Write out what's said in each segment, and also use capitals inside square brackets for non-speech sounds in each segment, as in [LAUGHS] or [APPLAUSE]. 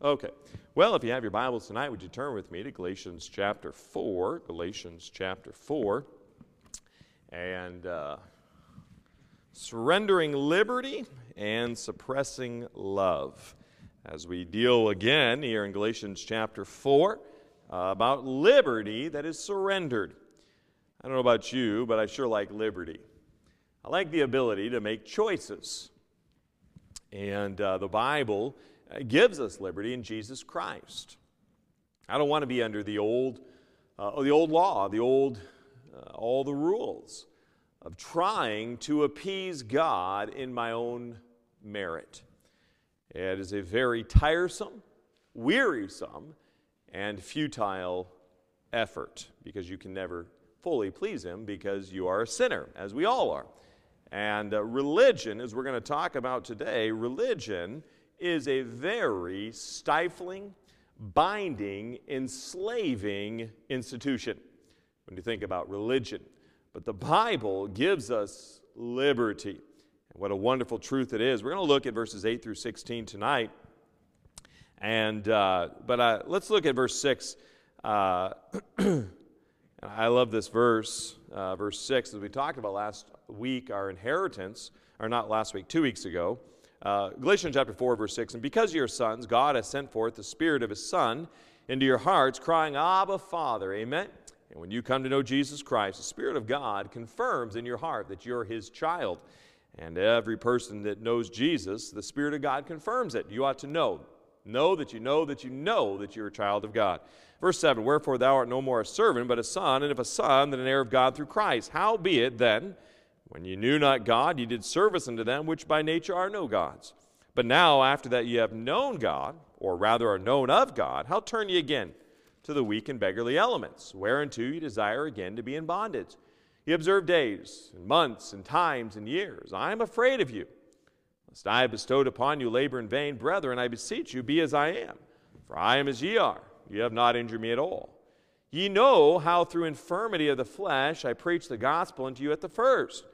Okay. Well, if you have your Bibles tonight, would you turn with me to Galatians chapter 4? Galatians chapter 4. And uh, surrendering liberty and suppressing love. As we deal again here in Galatians chapter 4 uh, about liberty that is surrendered. I don't know about you, but I sure like liberty. I like the ability to make choices. And uh, the Bible gives us liberty in Jesus Christ. I don't want to be under the old, uh, the old law, the old, uh, all the rules of trying to appease God in my own merit. It is a very tiresome, wearisome, and futile effort because you can never fully please Him because you are a sinner, as we all are. And uh, religion, as we're going to talk about today, religion is a very stifling, binding, enslaving institution when you think about religion. But the Bible gives us liberty. And what a wonderful truth it is. We're going to look at verses 8 through 16 tonight. And, uh, but uh, let's look at verse 6. Uh, [CLEARS THROAT] I love this verse, uh, verse 6, as we talked about last week, our inheritance, or not last week, two weeks ago. Uh, Galatians chapter 4, verse 6 And because you are sons, God has sent forth the Spirit of His Son into your hearts, crying, Abba, Father. Amen. And when you come to know Jesus Christ, the Spirit of God confirms in your heart that you're His child. And every person that knows Jesus, the Spirit of God confirms it. You ought to know. Know that you know that you know that you're a child of God. Verse 7 Wherefore thou art no more a servant, but a son, and if a son, then an heir of God through Christ. Howbeit then, when you knew not God, ye did service unto them which by nature are no gods. But now, after that ye have known God, or rather are known of God, how turn ye again to the weak and beggarly elements, whereunto ye desire again to be in bondage? Ye observe days, and months, and times, and years. I am afraid of you, lest I have bestowed upon you labor in vain. Brethren, I beseech you, be as I am. For I am as ye are. Ye have not injured me at all. Ye know how through infirmity of the flesh I preached the gospel unto you at the first.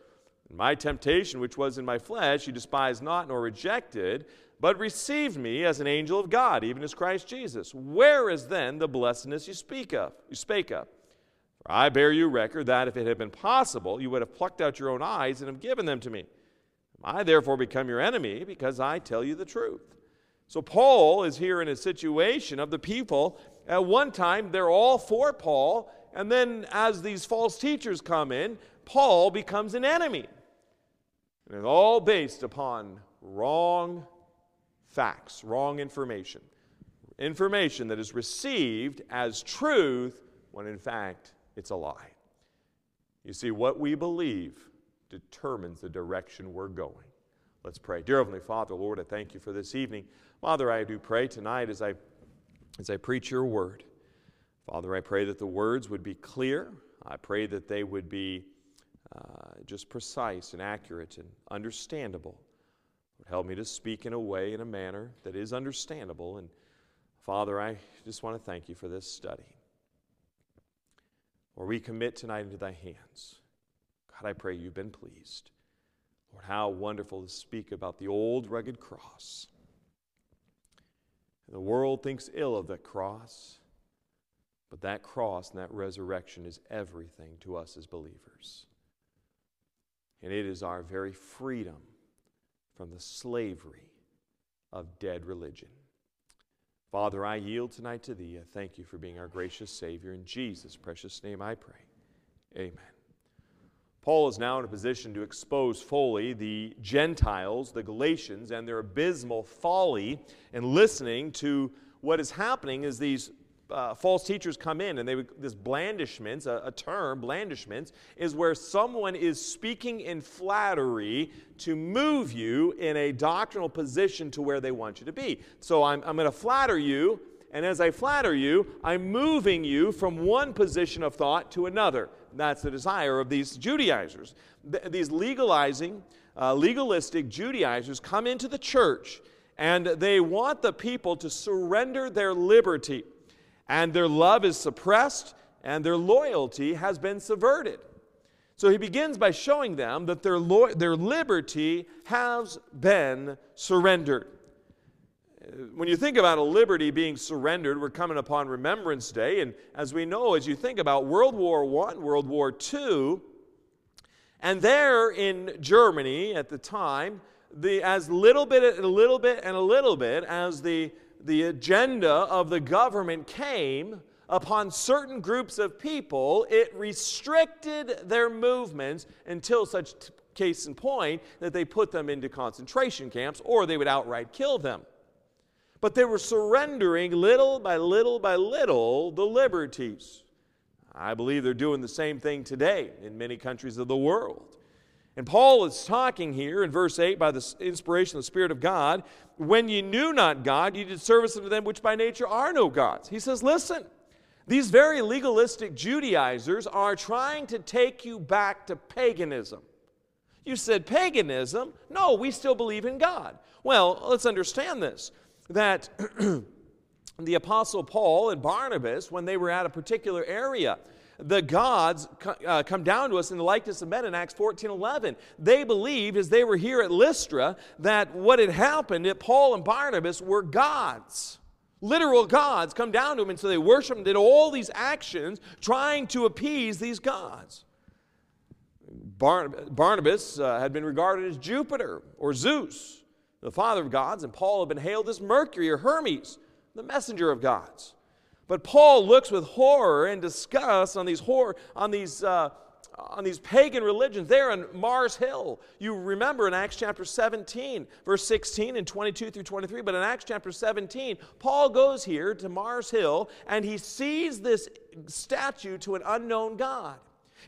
My temptation, which was in my flesh, you despised not nor rejected, but received me as an angel of God, even as Christ Jesus. Where is then the blessedness you speak of? You spake of. For I bear you record that if it had been possible, you would have plucked out your own eyes and have given them to me. I therefore become your enemy because I tell you the truth. So Paul is here in a situation of the people. At one time, they're all for Paul, and then as these false teachers come in, Paul becomes an enemy. And it's all based upon wrong facts, wrong information. Information that is received as truth when in fact it's a lie. You see, what we believe determines the direction we're going. Let's pray. Dear Heavenly Father, Lord, I thank you for this evening. Father, I do pray tonight as I, as I preach your word. Father, I pray that the words would be clear. I pray that they would be uh, just precise and accurate and understandable. Help me to speak in a way, in a manner that is understandable. And Father, I just want to thank you for this study. Lord, we commit tonight into thy hands. God, I pray you've been pleased. Lord, how wonderful to speak about the old rugged cross. The world thinks ill of that cross, but that cross and that resurrection is everything to us as believers and it is our very freedom from the slavery of dead religion. Father, I yield tonight to Thee. I thank You for being our gracious Savior. In Jesus' precious name I pray. Amen. Paul is now in a position to expose fully the Gentiles, the Galatians, and their abysmal folly in listening to what is happening as these uh, false teachers come in and they would, this blandishments, a, a, term, blandishments, is where someone is speaking in flattery to move you in a doctrinal position to where they want you to be. So I'm, I'm going to flatter you, and as I flatter you, I'm moving you from one position of thought to another. That's the desire of these Judaizers. Th- these legalizing, uh, legalistic Judaizers come into the church and they want the people to surrender their liberty and their love is suppressed, and their loyalty has been subverted. So he begins by showing them that their, lo- their liberty has been surrendered. when you think about a liberty being surrendered, we're coming upon Remembrance Day. And as we know, as you think about World War I, World War II, and there in Germany at the time, the, as little bit a little bit and a little bit as the, the agenda of the government came upon certain groups of people, it restricted their movements until such t- case in point that they put them into concentration camps or they would outright kill them. But they were surrendering little by little by little the liberties. I believe they're doing the same thing today in many countries of the world. And Paul is talking here in verse 8 by the inspiration of the Spirit of God. When you knew not God, you did service unto them which by nature are no gods. He says, Listen, these very legalistic Judaizers are trying to take you back to paganism. You said paganism? No, we still believe in God. Well, let's understand this that [CLEARS THROAT] the Apostle Paul and Barnabas, when they were at a particular area, the gods uh, come down to us in the likeness of men in Acts 14 11. They believed, as they were here at Lystra, that what had happened, that Paul and Barnabas were gods. Literal gods come down to them, and so they worshiped and did all these actions trying to appease these gods. Barnabas uh, had been regarded as Jupiter or Zeus, the father of gods, and Paul had been hailed as Mercury or Hermes, the messenger of gods. But Paul looks with horror and disgust on these, horror, on these, uh, on these pagan religions there on Mars Hill. You remember in Acts chapter 17, verse 16 and 22 through 23, but in Acts chapter 17, Paul goes here to Mars Hill and he sees this statue to an unknown God.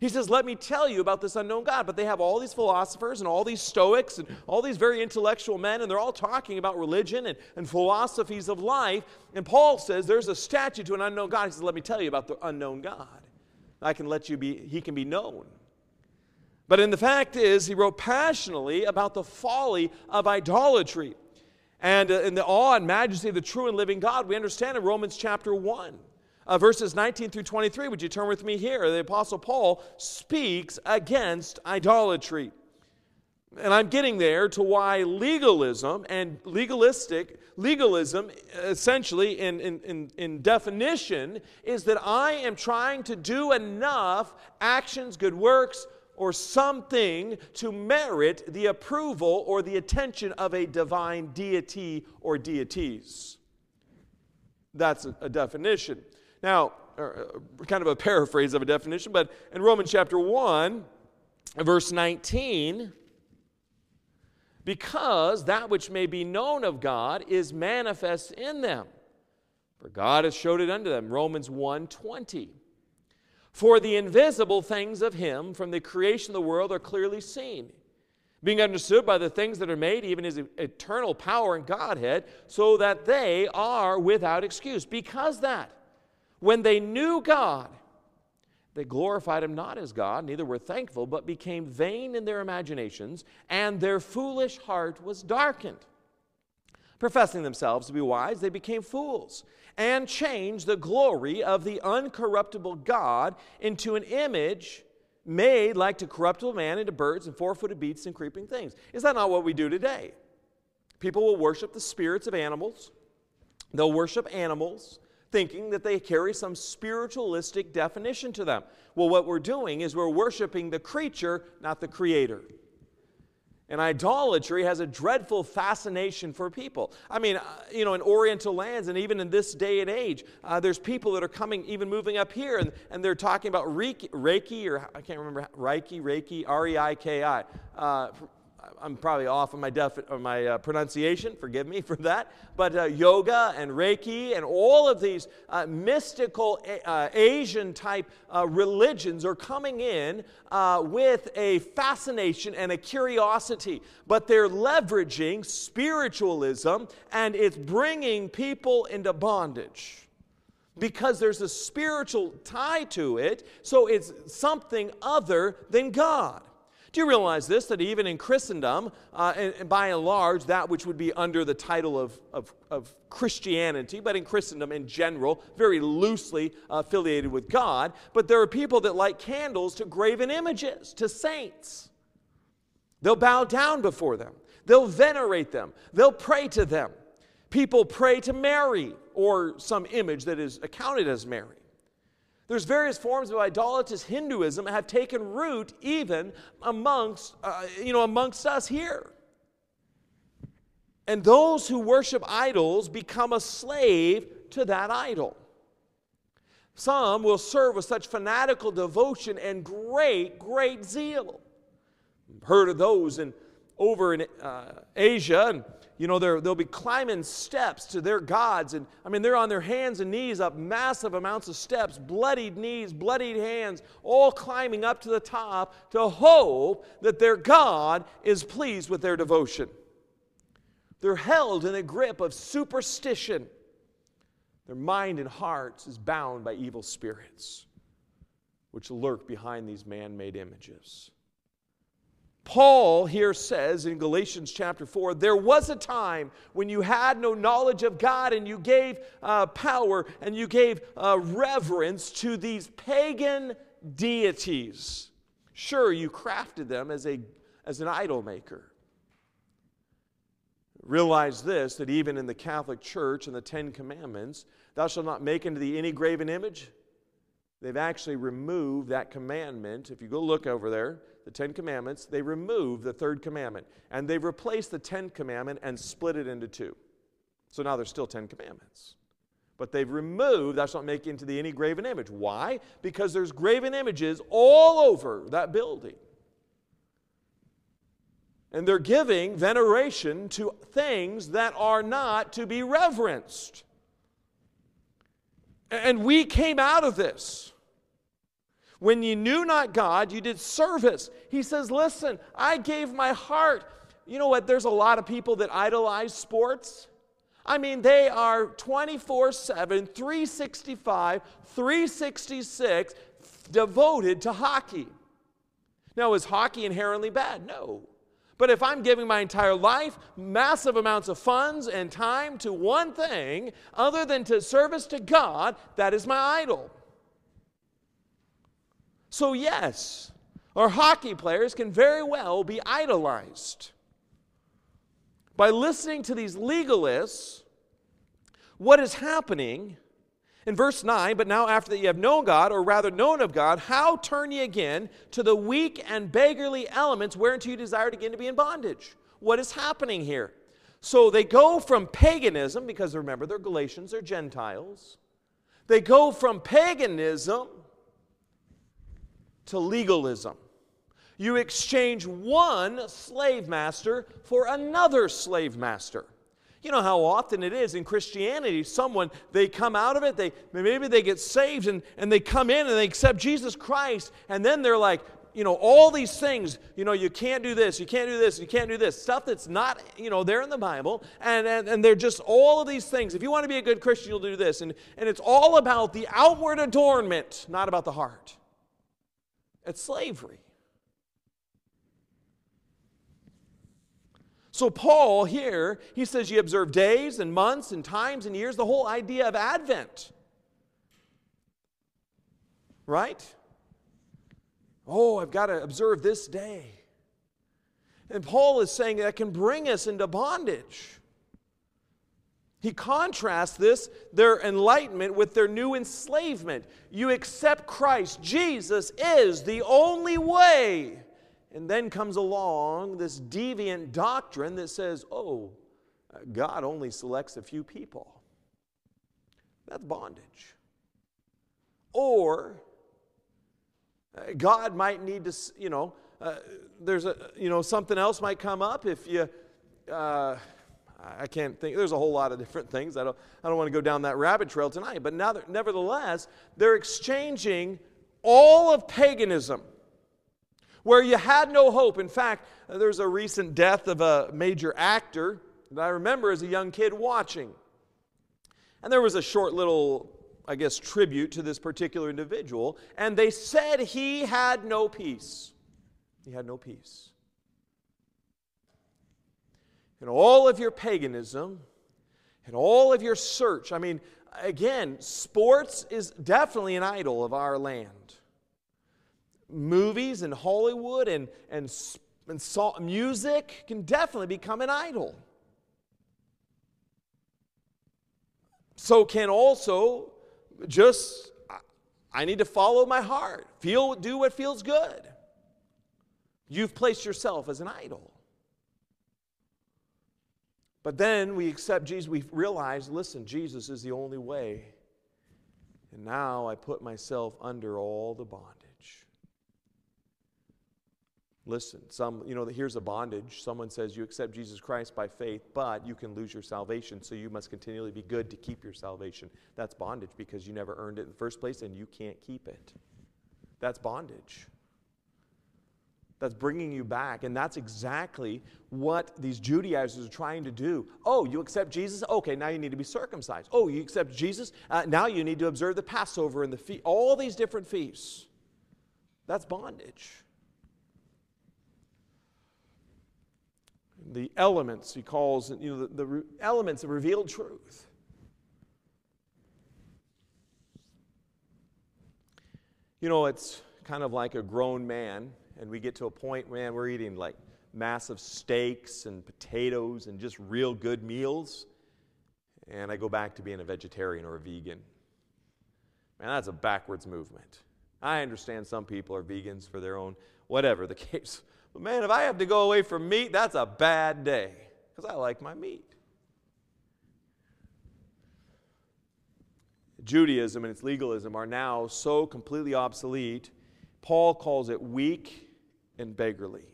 He says, Let me tell you about this unknown God. But they have all these philosophers and all these Stoics and all these very intellectual men, and they're all talking about religion and, and philosophies of life. And Paul says, There's a statue to an unknown God. He says, Let me tell you about the unknown God. I can let you be, he can be known. But in the fact is, he wrote passionately about the folly of idolatry. And uh, in the awe and majesty of the true and living God, we understand in Romans chapter 1 uh, verses 19 through 23. Would you turn with me here? The Apostle Paul speaks against idolatry. And I'm getting there to why legalism and legalistic, legalism essentially in, in, in, in, definition is that I am trying to do enough actions, good works, or something to merit the approval or the attention of a divine deity or deities. That's a, a definition. Now, uh, kind of a paraphrase of a definition, but in Romans chapter 1, verse 19, because that which may be known of God is manifest in them. For God has showed it unto them. Romans 1 20. For the invisible things of him from the creation of the world are clearly seen, being understood by the things that are made, even his eternal power and Godhead, so that they are without excuse. Because that when they knew God, they glorified him not as God, neither were thankful, but became vain in their imaginations, and their foolish heart was darkened. Professing themselves to be wise, they became fools and changed the glory of the uncorruptible God into an image made like to corruptible man, into birds and four footed beasts and creeping things. Is that not what we do today? People will worship the spirits of animals, they'll worship animals, thinking that they carry some spiritualistic definition to them. Well, what we're doing is we're worshiping the creature, not the creator. And idolatry has a dreadful fascination for people. I mean, uh, you know, in Oriental lands and even in this day and age, uh, there's people that are coming, even moving up here, and, and they're talking about Reiki, Reiki, or I can't remember, Reiki, Reiki, R E I K I. Uh, I'm probably off on my, defi- my uh, pronunciation, forgive me [LAUGHS] for that, but uh, yoga and Reiki and all of these uh, mystical uh, Asian type uh, religions are coming in uh, with a fascination and a curiosity, but they're leveraging spiritualism and it's bringing people into bondage because there's a spiritual tie to it, so it's something other than God. Do you realize this? That even in Christendom, uh, and, and, by and large, that which would be under the title of, of, of Christianity, but in Christendom in general, very loosely affiliated with God, but there are people that light candles to graven images, to saints. They'll bow down before them, they'll venerate them, they'll pray to them. People pray to Mary or some image that is accounted as Mary. There's various forms of idolatrous Hinduism have taken root even amongst, uh, you know, amongst us here. And those who worship idols become a slave to that idol. Some will serve with such fanatical devotion and great, great zeal. Heard of those in, over in uh, Asia, and you know, they'll be climbing steps to their gods. And I mean, they're on their hands and knees up massive amounts of steps, bloodied knees, bloodied hands, all climbing up to the top to hope that their God is pleased with their devotion. They're held in a grip of superstition. Their mind and hearts is bound by evil spirits, which lurk behind these man made images. Paul here says in Galatians chapter 4 there was a time when you had no knowledge of God and you gave uh, power and you gave uh, reverence to these pagan deities. Sure, you crafted them as, a, as an idol maker. Realize this that even in the Catholic Church and the Ten Commandments, thou shalt not make unto thee any graven image. They've actually removed that commandment. If you go look over there, the Ten Commandments, they remove the third commandment. And they've replaced the Ten Commandment and split it into two. So now there's still Ten Commandments. But they've removed, that's not make into the any graven image. Why? Because there's graven images all over that building. And they're giving veneration to things that are not to be reverenced. And we came out of this. When you knew not God, you did service. He says, Listen, I gave my heart. You know what? There's a lot of people that idolize sports. I mean, they are 24 7, 365, 366 devoted to hockey. Now, is hockey inherently bad? No. But if I'm giving my entire life, massive amounts of funds and time to one thing other than to service to God, that is my idol. So, yes, our hockey players can very well be idolized. By listening to these legalists, what is happening in verse 9, but now after that ye have known God, or rather known of God, how turn ye again to the weak and beggarly elements whereunto you desire again to be in bondage? What is happening here? So they go from paganism, because remember, they're Galatians, they're Gentiles. They go from paganism to legalism. You exchange one slave master for another slave master. You know how often it is in Christianity, someone, they come out of it, they, maybe they get saved and, and they come in and they accept Jesus Christ, and then they're like, you know, all these things, you know, you can't do this, you can't do this, you can't do this, stuff that's not, you know, there in the Bible, and, and, and they're just all of these things. If you want to be a good Christian, you'll do this. And, and it's all about the outward adornment, not about the heart. It's slavery. So, Paul here, he says, You observe days and months and times and years, the whole idea of Advent. Right? Oh, I've got to observe this day. And Paul is saying that can bring us into bondage. He contrasts this, their enlightenment, with their new enslavement. You accept Christ. Jesus is the only way. And then comes along this deviant doctrine that says, oh, God only selects a few people. That's bondage. Or uh, God might need to, you know, uh, there's a, you know, something else might come up if you, uh, I can't think, there's a whole lot of different things. I don't, I don't want to go down that rabbit trail tonight. But now, nevertheless, they're exchanging all of paganism where you had no hope. In fact, there's a recent death of a major actor that I remember as a young kid watching. And there was a short little, I guess, tribute to this particular individual. And they said he had no peace. He had no peace and all of your paganism and all of your search. I mean, again, sports is definitely an idol of our land. Movies and Hollywood and, and, and music can definitely become an idol. so can also just, I need to follow my heart, feel, do what feels good. You've placed yourself as an idol. But then we accept Jesus, we realize, listen, Jesus is the only way. And now I put myself under all the bondage. Listen, some, you know, here's a bondage. Someone says you accept Jesus Christ by faith, but you can lose your salvation, so you must continually be good to keep your salvation. That's bondage because you never earned it in the first place and you can't keep it. That's bondage. That's bringing you back. And that's exactly what these Judaizers are trying to do. Oh, you accept Jesus? Okay, now you need to be circumcised. Oh, you accept Jesus? Uh, now you need to observe the Passover and the feast, all these different feasts. That's bondage. the elements he calls, you know, the, the elements of revealed truth. You know, it's kind of like a grown man, and we get to a point, man, we're eating like massive steaks and potatoes and just real good meals. And I go back to being a vegetarian or a vegan. Man, that's a backwards movement. I understand some people are vegans for their own, whatever the [LAUGHS] case. But man, if I have to go away from meat, that's a bad day because I like my meat. Judaism and its legalism are now so completely obsolete, Paul calls it weak and beggarly.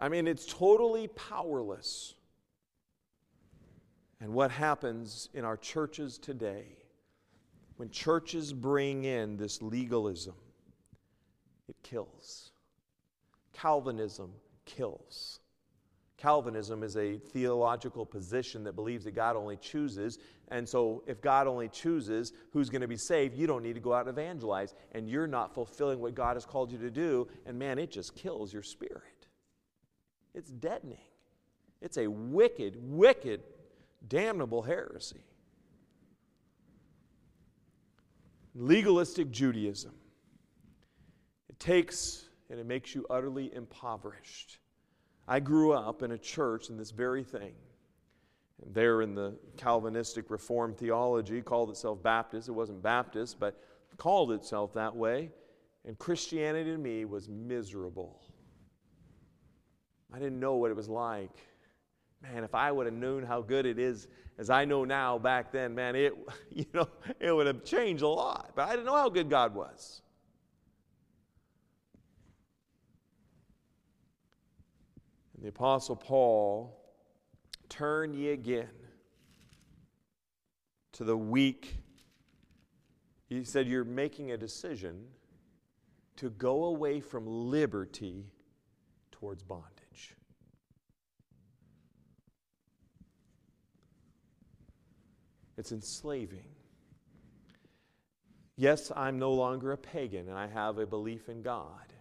I mean, it's totally powerless. And what happens in our churches today when churches bring in this legalism, it kills. Calvinism kills. Calvinism is a theological position that believes that God only chooses. And so, if God only chooses who's going to be saved, you don't need to go out and evangelize. And you're not fulfilling what God has called you to do. And man, it just kills your spirit. It's deadening. It's a wicked, wicked, damnable heresy. Legalistic Judaism. It takes and it makes you utterly impoverished. I grew up in a church in this very thing. And there in the Calvinistic Reformed theology, called itself Baptist. It wasn't Baptist, but called itself that way. And Christianity to me was miserable. I didn't know what it was like. Man, if I would have known how good it is as I know now back then, man, it [LAUGHS] you know, it would have changed a lot. But I didn't know how good God was. And the Apostle Paul, turn ye again to the weak. He said, You're making a decision to go away from liberty towards bondage. It's enslaving. Yes, I'm no longer a pagan and I have a belief in God.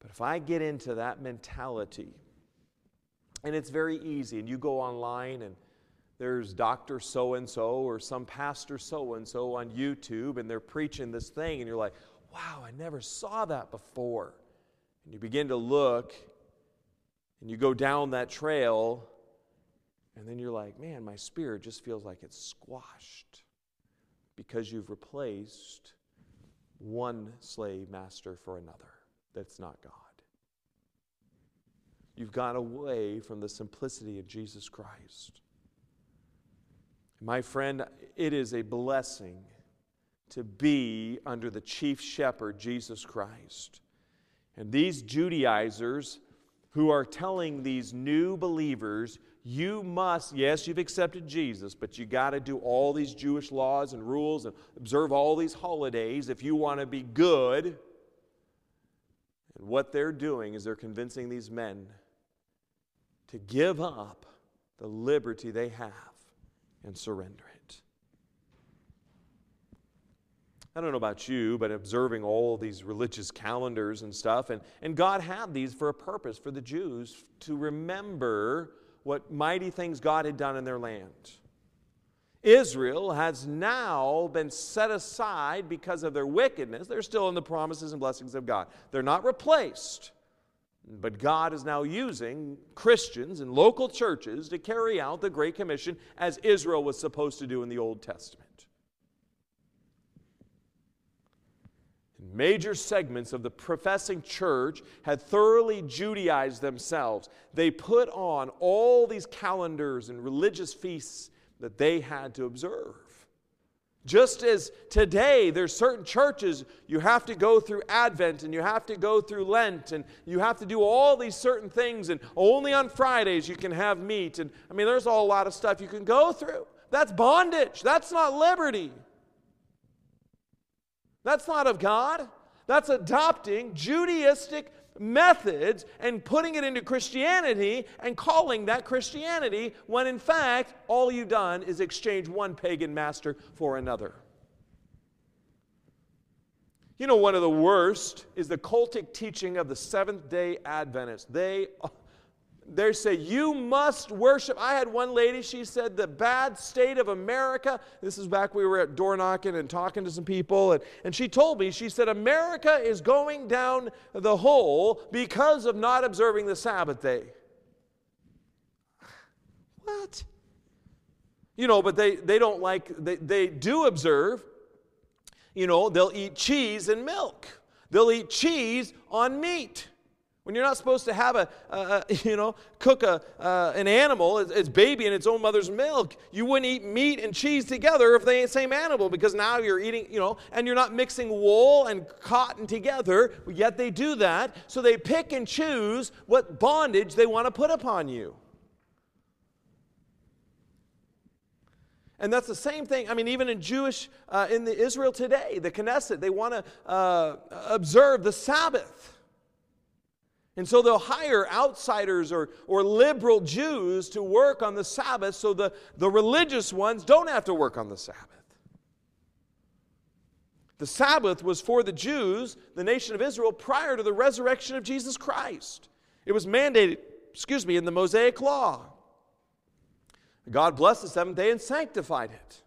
But if I get into that mentality, and it's very easy, and you go online and there's Dr. So and so or some pastor so and so on YouTube, and they're preaching this thing, and you're like, wow, I never saw that before. And you begin to look, and you go down that trail, and then you're like, man, my spirit just feels like it's squashed because you've replaced one slave master for another that's not God. You've gone away from the simplicity of Jesus Christ. My friend, it is a blessing to be under the chief shepherd, Jesus Christ. And these Judaizers who are telling these new believers, you must, yes, you've accepted Jesus, but you got to do all these Jewish laws and rules and observe all these holidays if you want to be good. And what they're doing is they're convincing these men to give up the liberty they have and surrender it. I don't know about you, but observing all these religious calendars and stuff, and, and God had these for a purpose for the Jews to remember what mighty things God had done in their land. Israel has now been set aside because of their wickedness. They're still in the promises and blessings of God. They're not replaced. But God is now using Christians and local churches to carry out the Great Commission as Israel was supposed to do in the Old Testament. Major segments of the professing church had thoroughly Judaized themselves. They put on all these calendars and religious feasts that they had to observe. Just as today, there's certain churches you have to go through Advent and you have to go through Lent and you have to do all these certain things, and only on Fridays you can have meat. And I mean, there's a lot of stuff you can go through. That's bondage, that's not liberty. That's not of God. That's adopting Judaistic methods and putting it into Christianity and calling that Christianity when in fact all you've done is exchange one pagan master for another. You know, one of the worst is the cultic teaching of the Seventh day Adventists. They they say you must worship. I had one lady she said the bad state of america. This is back we were at door knocking and talking to some people and, and she told me she said america is going down the hole because of not observing the sabbath day. What? You know but they, they don't like they, they do observe you know they'll eat cheese and milk. They'll eat cheese on meat when you're not supposed to have a, a [LAUGHS] you know, cook a, uh, an animal, its, its baby in its own mother's milk, you wouldn't eat meat and cheese together if they ain't the same animal because now you're eating, you know, and you're not mixing wool and cotton together, yet they do that. So they pick and choose what bondage they want to put upon you. And that's the same thing. I mean, even in Jewish, uh, in the Israel today, the Knesset, they want to uh, observe the Sabbath. And so they'll hire outsiders or, or liberal Jews to work on the Sabbath so the, the religious ones don't have to work on the Sabbath. The Sabbath was for the Jews, the nation of Israel, prior to the resurrection of Jesus Christ. It was mandated, excuse me, in the Mosaic Law. God blessed the seventh day and sanctified it.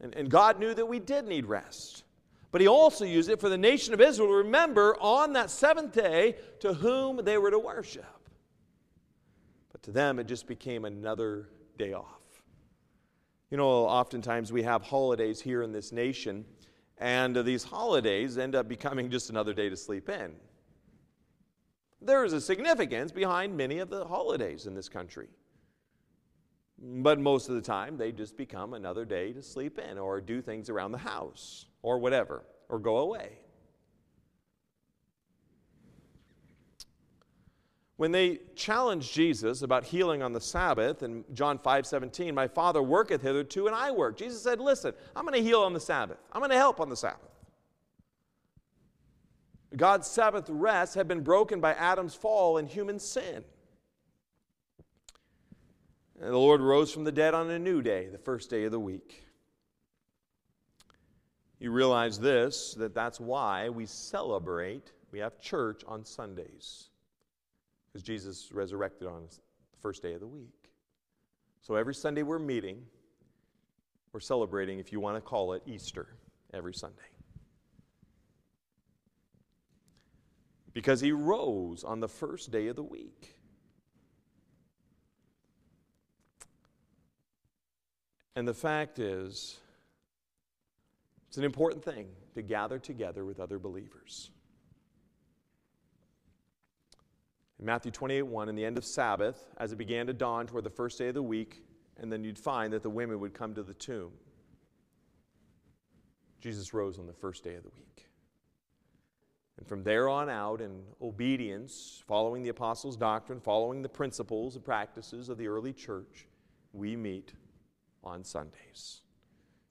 And, and God knew that we did need rest. But he also used it for the nation of Israel to remember on that seventh day to whom they were to worship. But to them, it just became another day off. You know, oftentimes we have holidays here in this nation, and these holidays end up becoming just another day to sleep in. There is a significance behind many of the holidays in this country. But most of the time, they just become another day to sleep in or do things around the house or whatever, or go away. When they challenged Jesus about healing on the Sabbath in John 5 17, my Father worketh hitherto and I work. Jesus said, Listen, I'm going to heal on the Sabbath, I'm going to help on the Sabbath. God's Sabbath rest had been broken by Adam's fall and human sin. And the Lord rose from the dead on a new day, the first day of the week. You realize this that that's why we celebrate, we have church on Sundays. Because Jesus resurrected on the first day of the week. So every Sunday we're meeting, we're celebrating, if you want to call it, Easter every Sunday. Because he rose on the first day of the week. And the fact is, it's an important thing to gather together with other believers. In Matthew 28 1, in the end of Sabbath, as it began to dawn toward the first day of the week, and then you'd find that the women would come to the tomb. Jesus rose on the first day of the week. And from there on out, in obedience, following the apostles' doctrine, following the principles and practices of the early church, we meet on Sundays.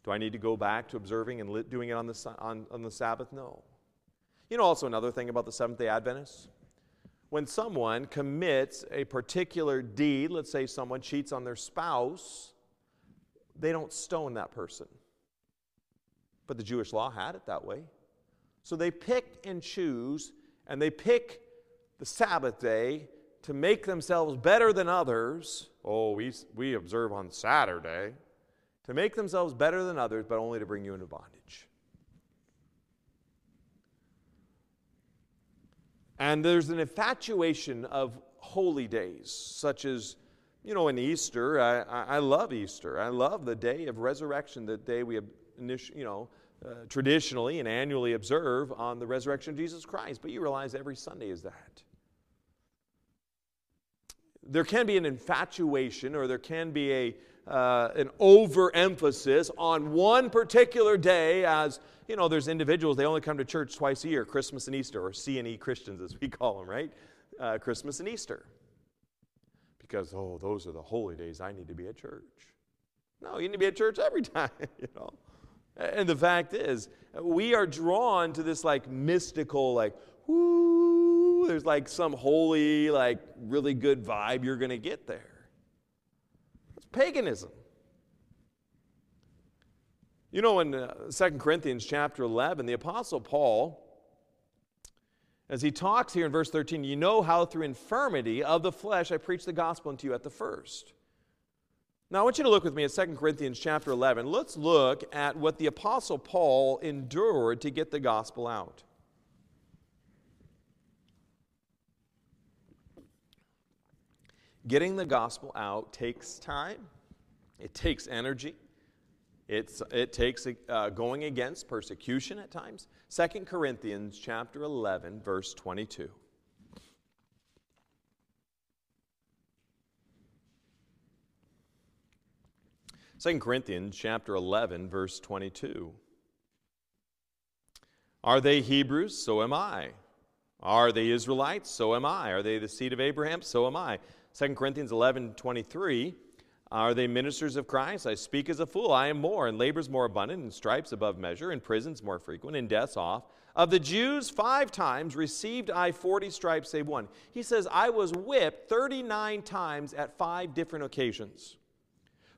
Do I need to go back to observing and doing it on the, on, on the Sabbath? No. You know, also another thing about the Seventh day Adventists? When someone commits a particular deed, let's say someone cheats on their spouse, they don't stone that person. But the Jewish law had it that way. So they pick and choose, and they pick the Sabbath day to make themselves better than others oh, we, we observe on Saturday, to make themselves better than others, but only to bring you into bondage. And there's an infatuation of holy days, such as, you know, in Easter. I, I love Easter. I love the day of resurrection, the day we, you know, uh, traditionally and annually observe on the resurrection of Jesus Christ. But you realize every Sunday is that. There can be an infatuation or there can be a, uh, an overemphasis on one particular day as you know there's individuals they only come to church twice a year christmas and easter or c&e christians as we call them right? Uh, christmas and easter. Because oh those are the holy days i need to be at church. No you need to be at church every [LAUGHS] time you know? And the fact is we are drawn to this like mystical like whoo there's like some holy like really good vibe you're going to get there It's paganism. You know, in uh, 2 Corinthians chapter 11, the Apostle Paul, as he talks here in verse 13, you know how through infirmity of the flesh I preached the gospel unto you at the first. Now, I want you to look with me at 2 Corinthians chapter 11. Let's look at what the Apostle Paul endured to get the gospel out. Getting the gospel out takes time, it takes energy, it's, it takes uh, going against persecution at times. 2 Corinthians chapter 11, verse 22. Second Corinthians chapter 11 verse 22. Are they Hebrews? So am I. Are they Israelites? So am I. Are they the seed of Abraham? So am I. 2 Corinthians 11 23. Are they ministers of Christ? I speak as a fool. I am more, and labors more abundant, and stripes above measure, and prisons more frequent, and deaths off. Of the Jews, five times received I 40 stripes, save one. He says, I was whipped 39 times at five different occasions.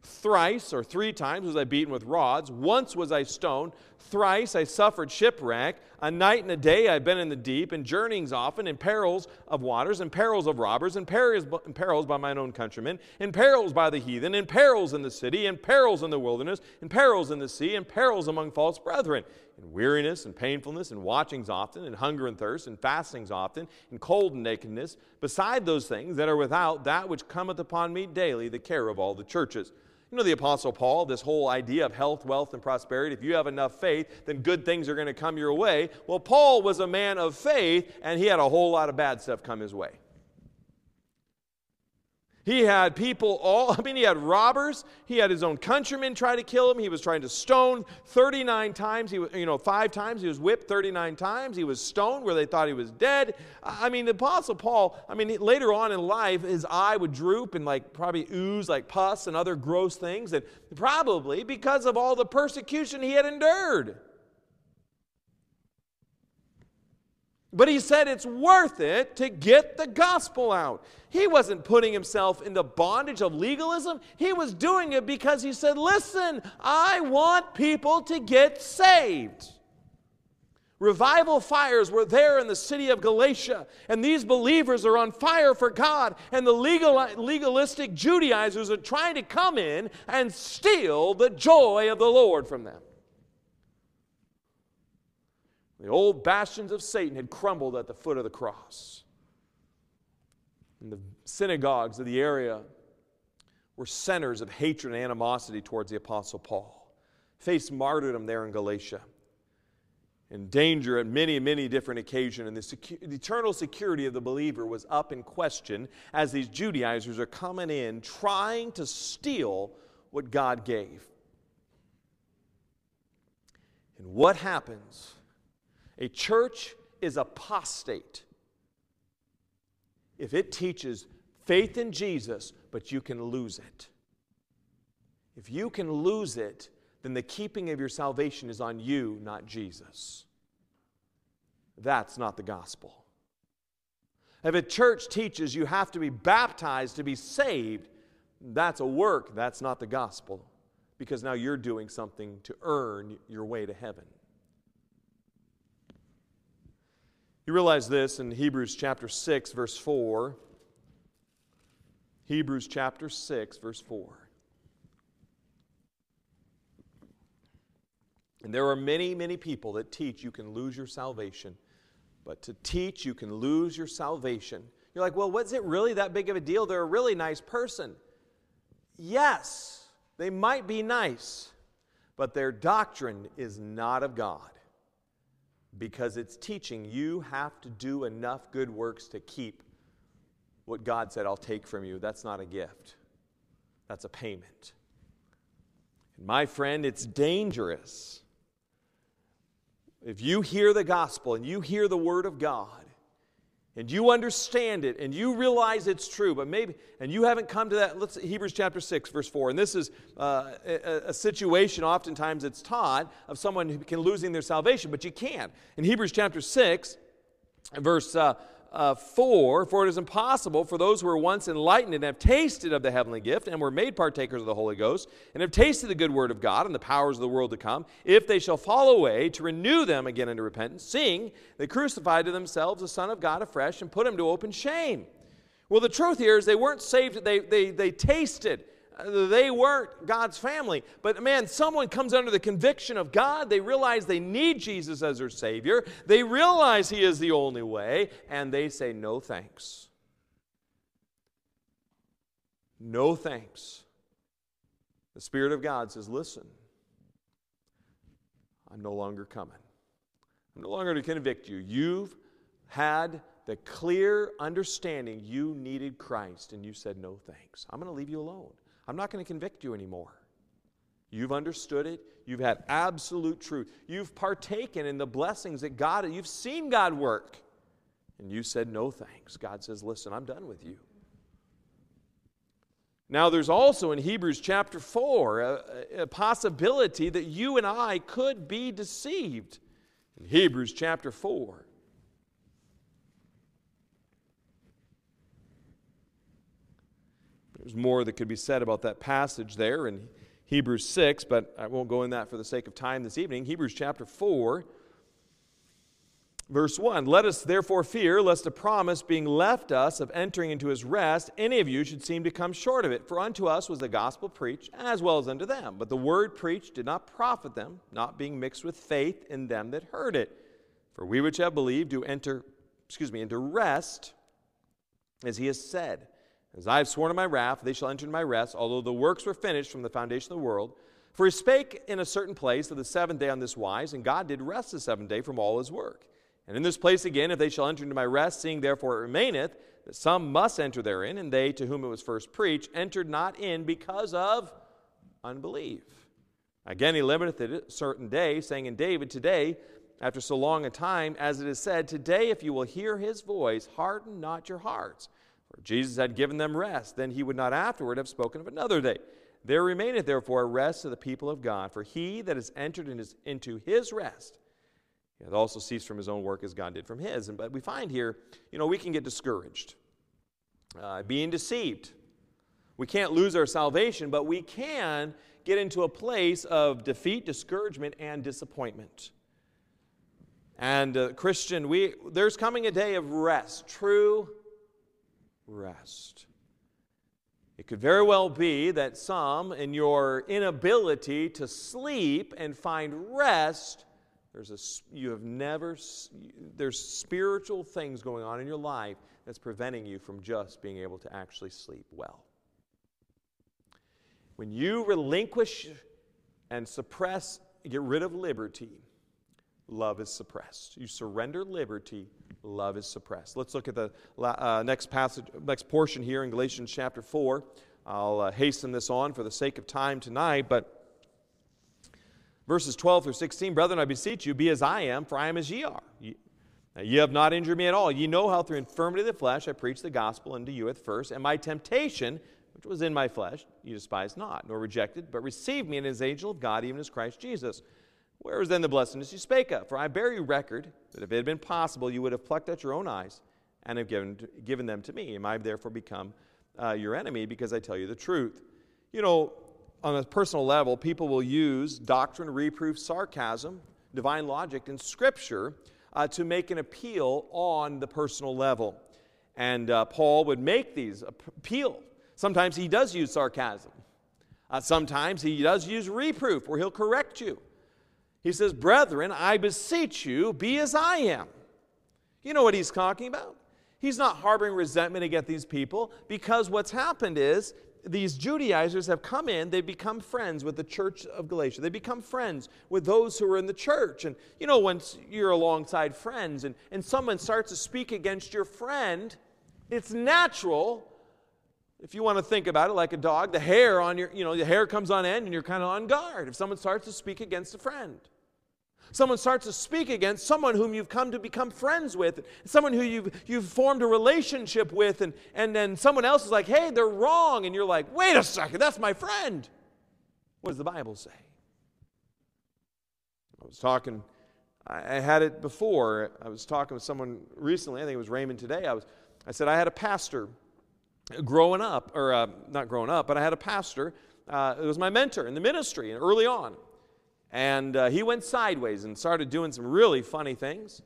Thrice or three times was I beaten with rods. Once was I stoned. Thrice I suffered shipwreck. A night and a day I've been in the deep, and journeyings often, in perils of waters, and perils of robbers, and perils, perils by mine own countrymen, and perils by the heathen, and perils in the city, and perils in the wilderness, and perils in the sea, and perils among false brethren, and weariness and painfulness, and watchings often, and hunger and thirst, and fastings often, and cold and nakedness, beside those things that are without, that which cometh upon me daily, the care of all the churches. You know, the Apostle Paul, this whole idea of health, wealth, and prosperity. If you have enough faith, then good things are going to come your way. Well, Paul was a man of faith, and he had a whole lot of bad stuff come his way. He had people all, [LAUGHS] I mean, he had robbers. He had his own countrymen try to kill him. He was trying to stone 39 times. He was, you know, five times. He was whipped 39 times. He was stoned where they thought he was dead. I mean, the Apostle Paul, I mean, later on in life, his eye would droop and like probably ooze like pus and other gross things. And probably because of all the persecution he had endured. But he said it's worth it to get the gospel out. He wasn't putting himself in the bondage of legalism. He was doing it because he said, Listen, I want people to get saved. Revival fires were there in the city of Galatia, and these believers are on fire for God, and the legal, legalistic Judaizers are trying to come in and steal the joy of the Lord from them. The old bastions of Satan had crumbled at the foot of the cross. And the synagogues of the area were centers of hatred and animosity towards the Apostle Paul. Faced martyrdom there in Galatia. In danger at many, many different occasions, and the, secu- the eternal security of the believer was up in question as these Judaizers are coming in trying to steal what God gave. And what happens a church is apostate if it teaches faith in Jesus, but you can lose it. If you can lose it, then the keeping of your salvation is on you, not Jesus. That's not the gospel. If a church teaches you have to be baptized to be saved, that's a work, that's not the gospel. Because now you're doing something to earn your way to heaven. You realize this in Hebrews chapter 6, verse 4. Hebrews chapter 6, verse 4. And there are many, many people that teach you can lose your salvation but to teach, you can lose your salvation. You're like, well, was it really that big of a deal? They're a really nice person. Yes, they might be nice, but their doctrine is not of God because it's teaching you have to do enough good works to keep what God said, I'll take from you. That's not a gift, that's a payment. And my friend, it's dangerous. If you hear the gospel and you hear the word of God, and you understand it and you realize it's true but maybe and you haven't come to that let's hebrews chapter 6 verse 4 and this is uh, a, a, situation oftentimes it's taught of someone who can losing their salvation but you can't. In hebrews chapter 6 verse uh, uh, 4 For it is impossible for those who were once enlightened and have tasted of the heavenly gift and were made partakers of the Holy Ghost and have tasted the good word of God and the powers of the world to come, if they shall fall away, to renew them again unto repentance, seeing they crucified to themselves the Son of God afresh and put him to open shame. Well, the truth here is they weren't saved, they, they, they tasted they weren't God's family. But man, someone comes under the conviction of God. They realize they need Jesus as their Savior. They realize He is the only way, and they say, No thanks. No thanks. The Spirit of God says, Listen, I'm no longer coming. I'm no longer to convict you. You've had the clear understanding you needed Christ, and you said, No thanks. I'm going to leave you alone. I'm not going to convict you anymore. You've understood it. You've had absolute truth. You've partaken in the blessings that God, you've seen God work. And you said, no thanks. God says, listen, I'm done with you. Now, there's also in Hebrews chapter 4 a, a possibility that you and I could be deceived. In Hebrews chapter 4, There's more that could be said about that passage there in Hebrews 6, but I won't go in that for the sake of time this evening. Hebrews chapter 4, verse 1 Let us therefore fear, lest a promise being left us of entering into his rest, any of you should seem to come short of it. For unto us was the gospel preached, as well as unto them. But the word preached did not profit them, not being mixed with faith in them that heard it. For we which have believed do enter, excuse me, into rest, as he has said. As I have sworn in my wrath, they shall enter into my rest, although the works were finished from the foundation of the world. For he spake in a certain place of the seventh day on this wise, and God did rest the seventh day from all his work. And in this place again, if they shall enter into my rest, seeing therefore it remaineth, that some must enter therein, and they to whom it was first preached entered not in because of unbelief. Again, he limiteth it a certain day, saying in David, Today, after so long a time, as it is said, Today, if you will hear his voice, harden not your hearts. For Jesus had given them rest, then he would not afterward have spoken of another day. There remaineth therefore a rest to the people of God, for he that is entered in his, into his rest he hath also ceased from his own work as God did from his. And, but we find here, you know, we can get discouraged, uh, being deceived. We can't lose our salvation, but we can get into a place of defeat, discouragement, and disappointment. And uh, Christian, we, there's coming a day of rest, true rest. It could very well be that some, in your inability to sleep and find rest, there's a, you have never, there's spiritual things going on in your life that's preventing you from just being able to actually sleep well. When you relinquish and suppress, get rid of liberty, love is suppressed. You surrender liberty, love is suppressed. Let's look at the uh, next passage, next portion here in Galatians chapter 4. I'll uh, hasten this on for the sake of time tonight, but verses 12 through 16 Brethren, I beseech you, be as I am, for I am as ye are. Ye, ye have not injured me at all. Ye know how through infirmity of the flesh I preached the gospel unto you at first, and my temptation, which was in my flesh, ye despised not, nor rejected, but received me as angel of God, even as Christ Jesus. Where is then the blessedness you spake of? For I bear you record that if it had been possible, you would have plucked out your own eyes and have given, given them to me. Am I therefore become uh, your enemy because I tell you the truth? You know, on a personal level, people will use doctrine, reproof, sarcasm, divine logic, and scripture uh, to make an appeal on the personal level. And uh, Paul would make these appeal. Sometimes he does use sarcasm. Uh, sometimes he does use reproof, where he'll correct you. He says, Brethren, I beseech you, be as I am. You know what he's talking about? He's not harboring resentment against these people because what's happened is these Judaizers have come in, they've become friends with the church of Galatia. They become friends with those who are in the church. And you know, once you're alongside friends and, and someone starts to speak against your friend, it's natural, if you want to think about it like a dog, the hair on your, you know, the hair comes on end and you're kind of on guard if someone starts to speak against a friend. Someone starts to speak against someone whom you've come to become friends with, someone who you've, you've formed a relationship with, and, and then someone else is like, hey, they're wrong. And you're like, wait a second, that's my friend. What does the Bible say? I was talking, I had it before. I was talking with someone recently, I think it was Raymond today. I, was, I said, I had a pastor growing up, or uh, not growing up, but I had a pastor. Uh, it was my mentor in the ministry early on. And uh, he went sideways and started doing some really funny things.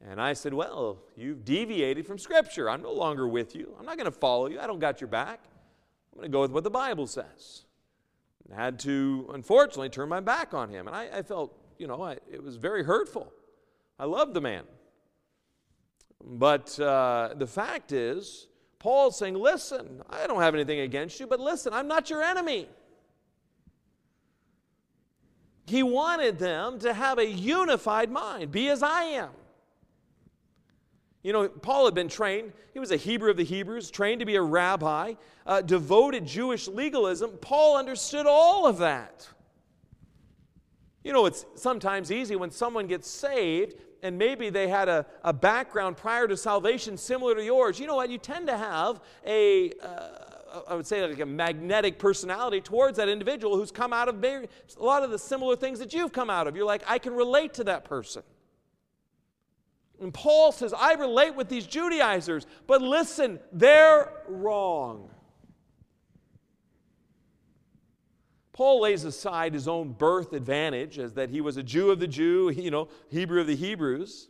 And I said, Well, you've deviated from Scripture. I'm no longer with you. I'm not going to follow you. I don't got your back. I'm going to go with what the Bible says. And I had to, unfortunately, turn my back on him. And I, I felt, you know, I, it was very hurtful. I loved the man. But uh, the fact is, Paul's saying, Listen, I don't have anything against you, but listen, I'm not your enemy. He wanted them to have a unified mind, be as I am. You know, Paul had been trained, he was a Hebrew of the Hebrews, trained to be a rabbi, uh, devoted Jewish legalism. Paul understood all of that. You know, it's sometimes easy when someone gets saved and maybe they had a, a background prior to salvation similar to yours. You know what? You tend to have a. Uh, I would say, like a magnetic personality towards that individual who's come out of a lot of the similar things that you've come out of. You're like, I can relate to that person. And Paul says, I relate with these Judaizers, but listen, they're wrong. Paul lays aside his own birth advantage as that he was a Jew of the Jew, [LAUGHS] you know, Hebrew of the Hebrews.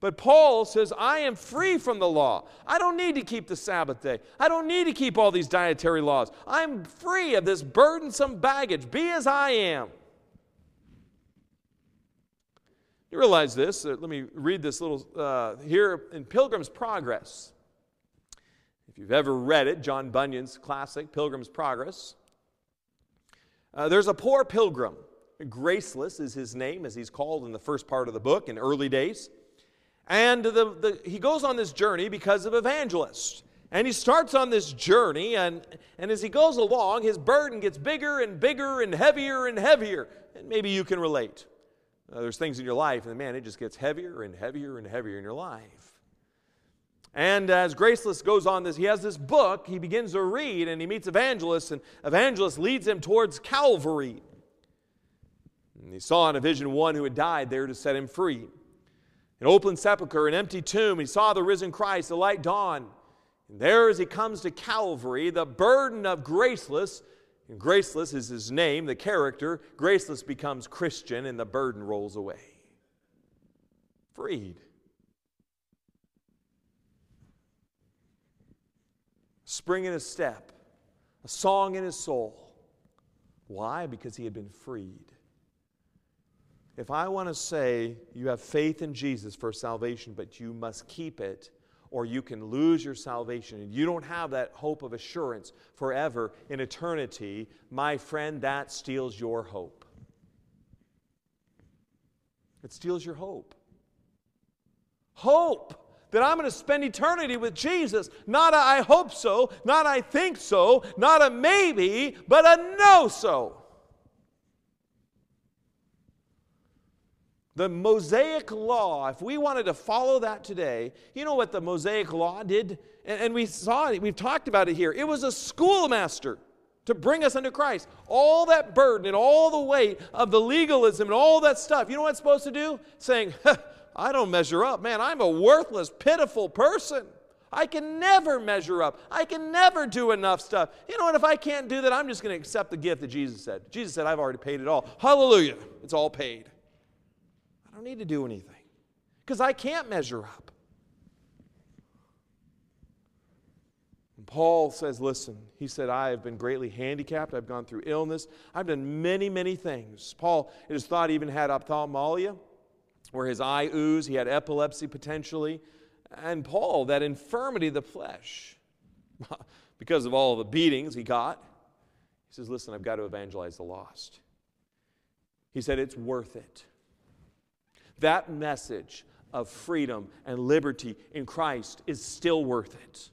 But Paul says, I am free from the law. I don't need to keep the Sabbath day. I don't need to keep all these dietary laws. I'm free of this burdensome baggage. Be as I am. You realize this? Uh, let me read this little uh, here in Pilgrim's Progress. If you've ever read it, John Bunyan's classic, Pilgrim's Progress. Uh, there's a poor pilgrim. Graceless is his name, as he's called in the first part of the book in early days. And the, the, he goes on this journey because of evangelists. And he starts on this journey, and, and as he goes along, his burden gets bigger and bigger and heavier and heavier. And maybe you can relate. Uh, there's things in your life, and man, it just gets heavier and heavier and heavier in your life. And as Graceless goes on this, he has this book he begins to read, and he meets Evangelist, and Evangelist leads him towards Calvary. And he saw in a vision one who had died there to set him free. An open sepulchre, an empty tomb. He saw the risen Christ, the light dawn. And there, as he comes to Calvary, the burden of graceless, and graceless is his name, the character, graceless becomes Christian, and the burden rolls away. Freed. Spring in his step, a song in his soul. Why? Because he had been freed if I want to say you have faith in Jesus for salvation, but you must keep it, or you can lose your salvation and you don't have that hope of assurance forever in eternity, my friend, that steals your hope. It steals your hope. Hope that I'm going to spend eternity with Jesus. Not a I hope so, not I think so, not a maybe, but a know so. The Mosaic Law, if we wanted to follow that today, you know what the Mosaic Law did? And, and we saw it, we've talked about it here. It was a schoolmaster to bring us unto Christ. All that burden and all the weight of the legalism and all that stuff, you know what it's supposed to do? Saying, I don't measure up. Man, I'm a worthless, pitiful person. I can never measure up. I can never do enough stuff. You know what? If I can't do that, I'm just going to accept the gift that Jesus said. Jesus said, I've already paid it all. Hallelujah. It's all paid. Don't need to do anything because I can't measure up. And Paul says, Listen, he said, I have been greatly handicapped. I've gone through illness. I've done many, many things. Paul, it is thought, even had ophthalmia, where his eye oozed, he had epilepsy potentially. And Paul, that infirmity of the flesh, [LAUGHS] because of all the beatings he got, he says, Listen, I've got to evangelize the lost. He said, It's worth it. That message of freedom and liberty in Christ is still worth it.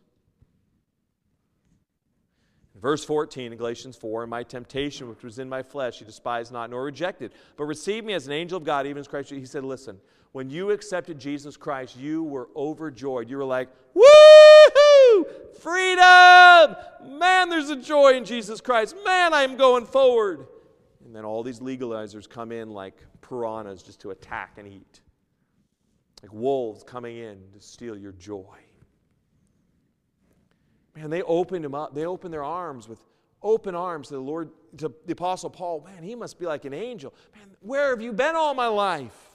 Verse 14 in Galatians 4 And my temptation, which was in my flesh, he despised not nor rejected, but received me as an angel of God, even as Christ. He said, Listen, when you accepted Jesus Christ, you were overjoyed. You were like, Woo! Freedom! Man, there's a joy in Jesus Christ. Man, I'm going forward. And then all these legalizers come in like piranhas just to attack and eat, like wolves coming in to steal your joy. Man, they opened him up. They opened their arms with open arms to the Lord, to the Apostle Paul. Man, he must be like an angel. Man, where have you been all my life?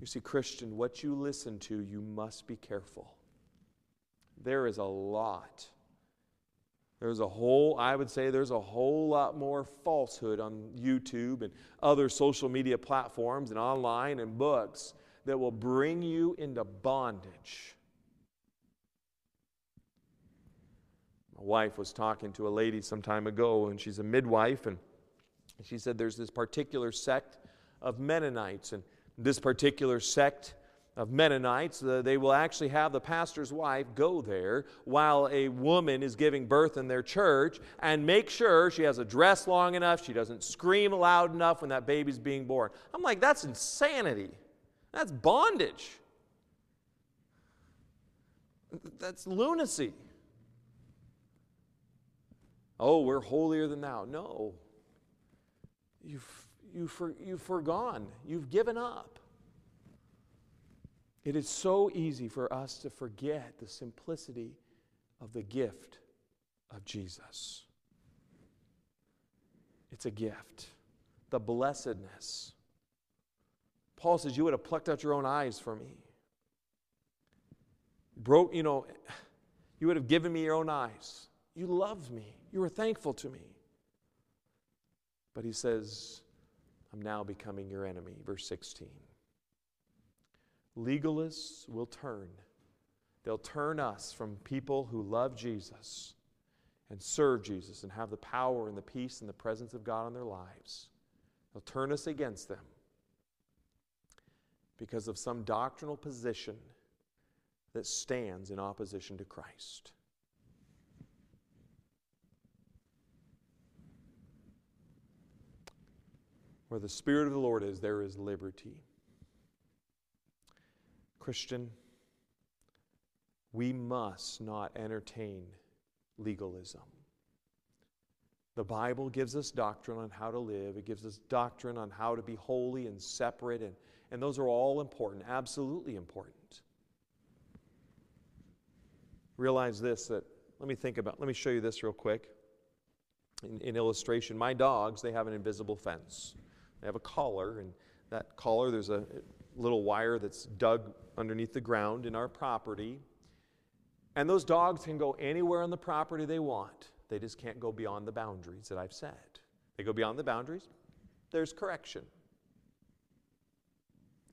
You see, Christian, what you listen to, you must be careful. There is a lot. There's a whole, I would say, there's a whole lot more falsehood on YouTube and other social media platforms and online and books that will bring you into bondage. My wife was talking to a lady some time ago, and she's a midwife, and she said there's this particular sect of Mennonites, and this particular sect of Mennonites, uh, they will actually have the pastor's wife go there while a woman is giving birth in their church and make sure she has a dress long enough, she doesn't scream loud enough when that baby's being born. I'm like, that's insanity. That's bondage. That's lunacy. Oh, we're holier than thou. No. You've, you've, for, you've forgone, you've given up. It is so easy for us to forget the simplicity of the gift of Jesus. It's a gift, the blessedness. Paul says, You would have plucked out your own eyes for me. Broke, you know, [SIGHS] you would have given me your own eyes. You loved me. You were thankful to me. But he says, I'm now becoming your enemy. Verse 16. Legalists will turn. They'll turn us from people who love Jesus and serve Jesus and have the power and the peace and the presence of God in their lives. They'll turn us against them because of some doctrinal position that stands in opposition to Christ. Where the Spirit of the Lord is, there is liberty. Christian, we must not entertain legalism. The Bible gives us doctrine on how to live, it gives us doctrine on how to be holy and separate, and, and those are all important, absolutely important. Realize this that, let me think about, let me show you this real quick. In, in illustration, my dogs, they have an invisible fence. They have a collar, and that collar, there's a little wire that's dug underneath the ground in our property. And those dogs can go anywhere on the property they want. They just can't go beyond the boundaries that I've set. They go beyond the boundaries, there's correction.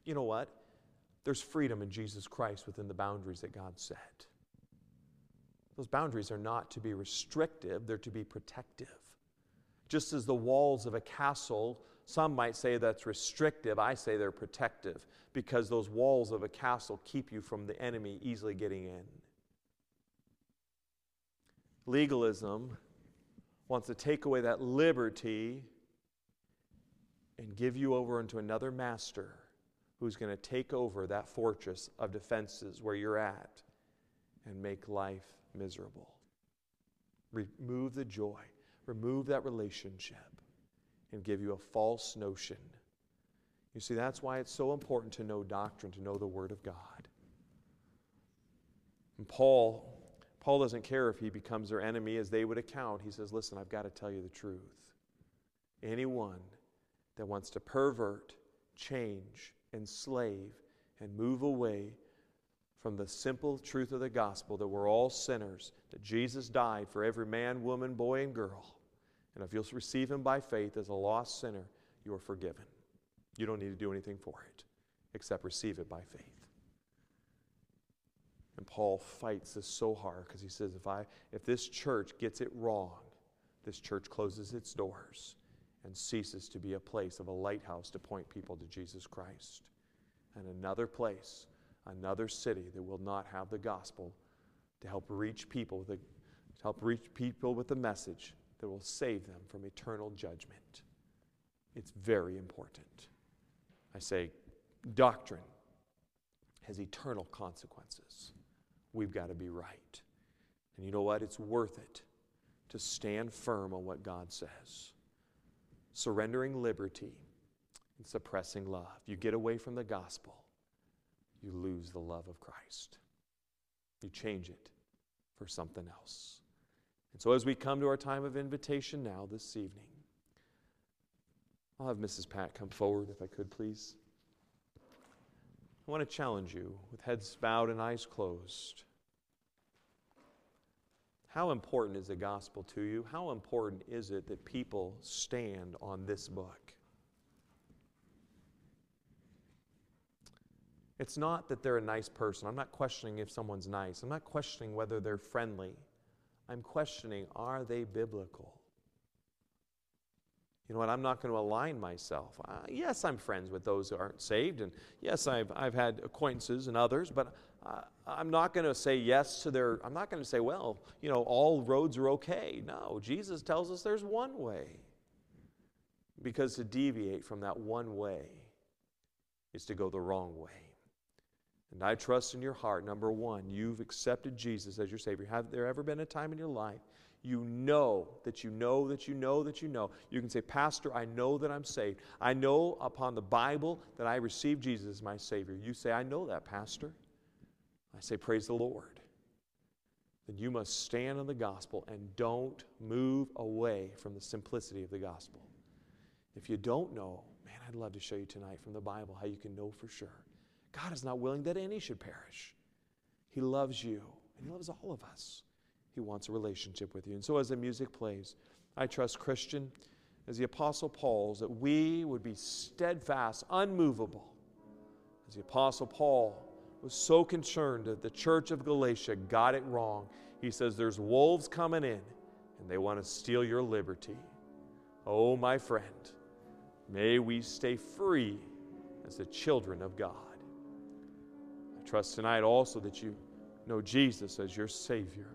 You know what? There's freedom in Jesus Christ within the boundaries that God set. Those boundaries are not to be restrictive, they're to be protective. Just as the walls of a castle some might say that's restrictive. I say they're protective because those walls of a castle keep you from the enemy easily getting in. Legalism wants to take away that liberty and give you over into another master who's going to take over that fortress of defenses where you're at and make life miserable. Remove the joy, remove that relationship and give you a false notion. You see, that's why it's so important to know doctrine, to know the Word of God. And Paul, Paul doesn't care if he becomes their enemy as they would account. He says, Listen, I've got to tell you the truth. Anyone that wants to pervert, change, enslave, and move away from the simple truth of the gospel that we're all sinners, that Jesus died for every man, woman, boy, and girl, and if you'll receive him by faith as a lost sinner, you are forgiven. You don't need to do anything for it except receive it by faith. And Paul fights this so hard because he says, if, I, if this church gets it wrong, this church closes its doors and ceases to be a place of a lighthouse to point people to Jesus Christ. And another place, another city that will not have the gospel to help reach people, to help reach people with the message that will save them from eternal judgment. It's very important. I say, doctrine has eternal consequences we've got to be right. And you know what? It's worth it to stand firm on what God says. Surrendering liberty and suppressing love. You get away from the gospel, you lose the love of Christ. You change it for something else. And so, as we come to our time of invitation now this evening, I'll have Mrs. Pat come forward if I could, please. I want to challenge you with heads bowed and eyes closed. How important is the gospel to you? How important is it that people stand on this book? It's not that they're a nice person. I'm not questioning if someone's nice. I'm not questioning whether they're friendly. I'm questioning are they biblical? you know what, I'm not going to align myself. Uh, yes, I'm friends with those who aren't saved, and yes, I've, I've had acquaintances and others, but uh, I'm not going to say yes to their, I'm not going to say, well, you know, all roads are okay. No, Jesus tells us there's one way. Because to deviate from that one way is to go the wrong way. And I trust in your heart, number one, you've accepted Jesus as your Savior. Have there ever been a time in your life you know that you know that you know that you know. You can say, Pastor, I know that I'm saved. I know upon the Bible that I received Jesus as my Savior. You say, I know that, Pastor. I say, Praise the Lord. Then you must stand on the gospel and don't move away from the simplicity of the gospel. If you don't know, man, I'd love to show you tonight from the Bible how you can know for sure. God is not willing that any should perish. He loves you, and He loves all of us. He wants a relationship with you. And so, as the music plays, I trust, Christian, as the Apostle Paul's, that we would be steadfast, unmovable. As the Apostle Paul was so concerned that the church of Galatia got it wrong, he says, There's wolves coming in, and they want to steal your liberty. Oh, my friend, may we stay free as the children of God. Trust tonight also that you know Jesus as your Savior.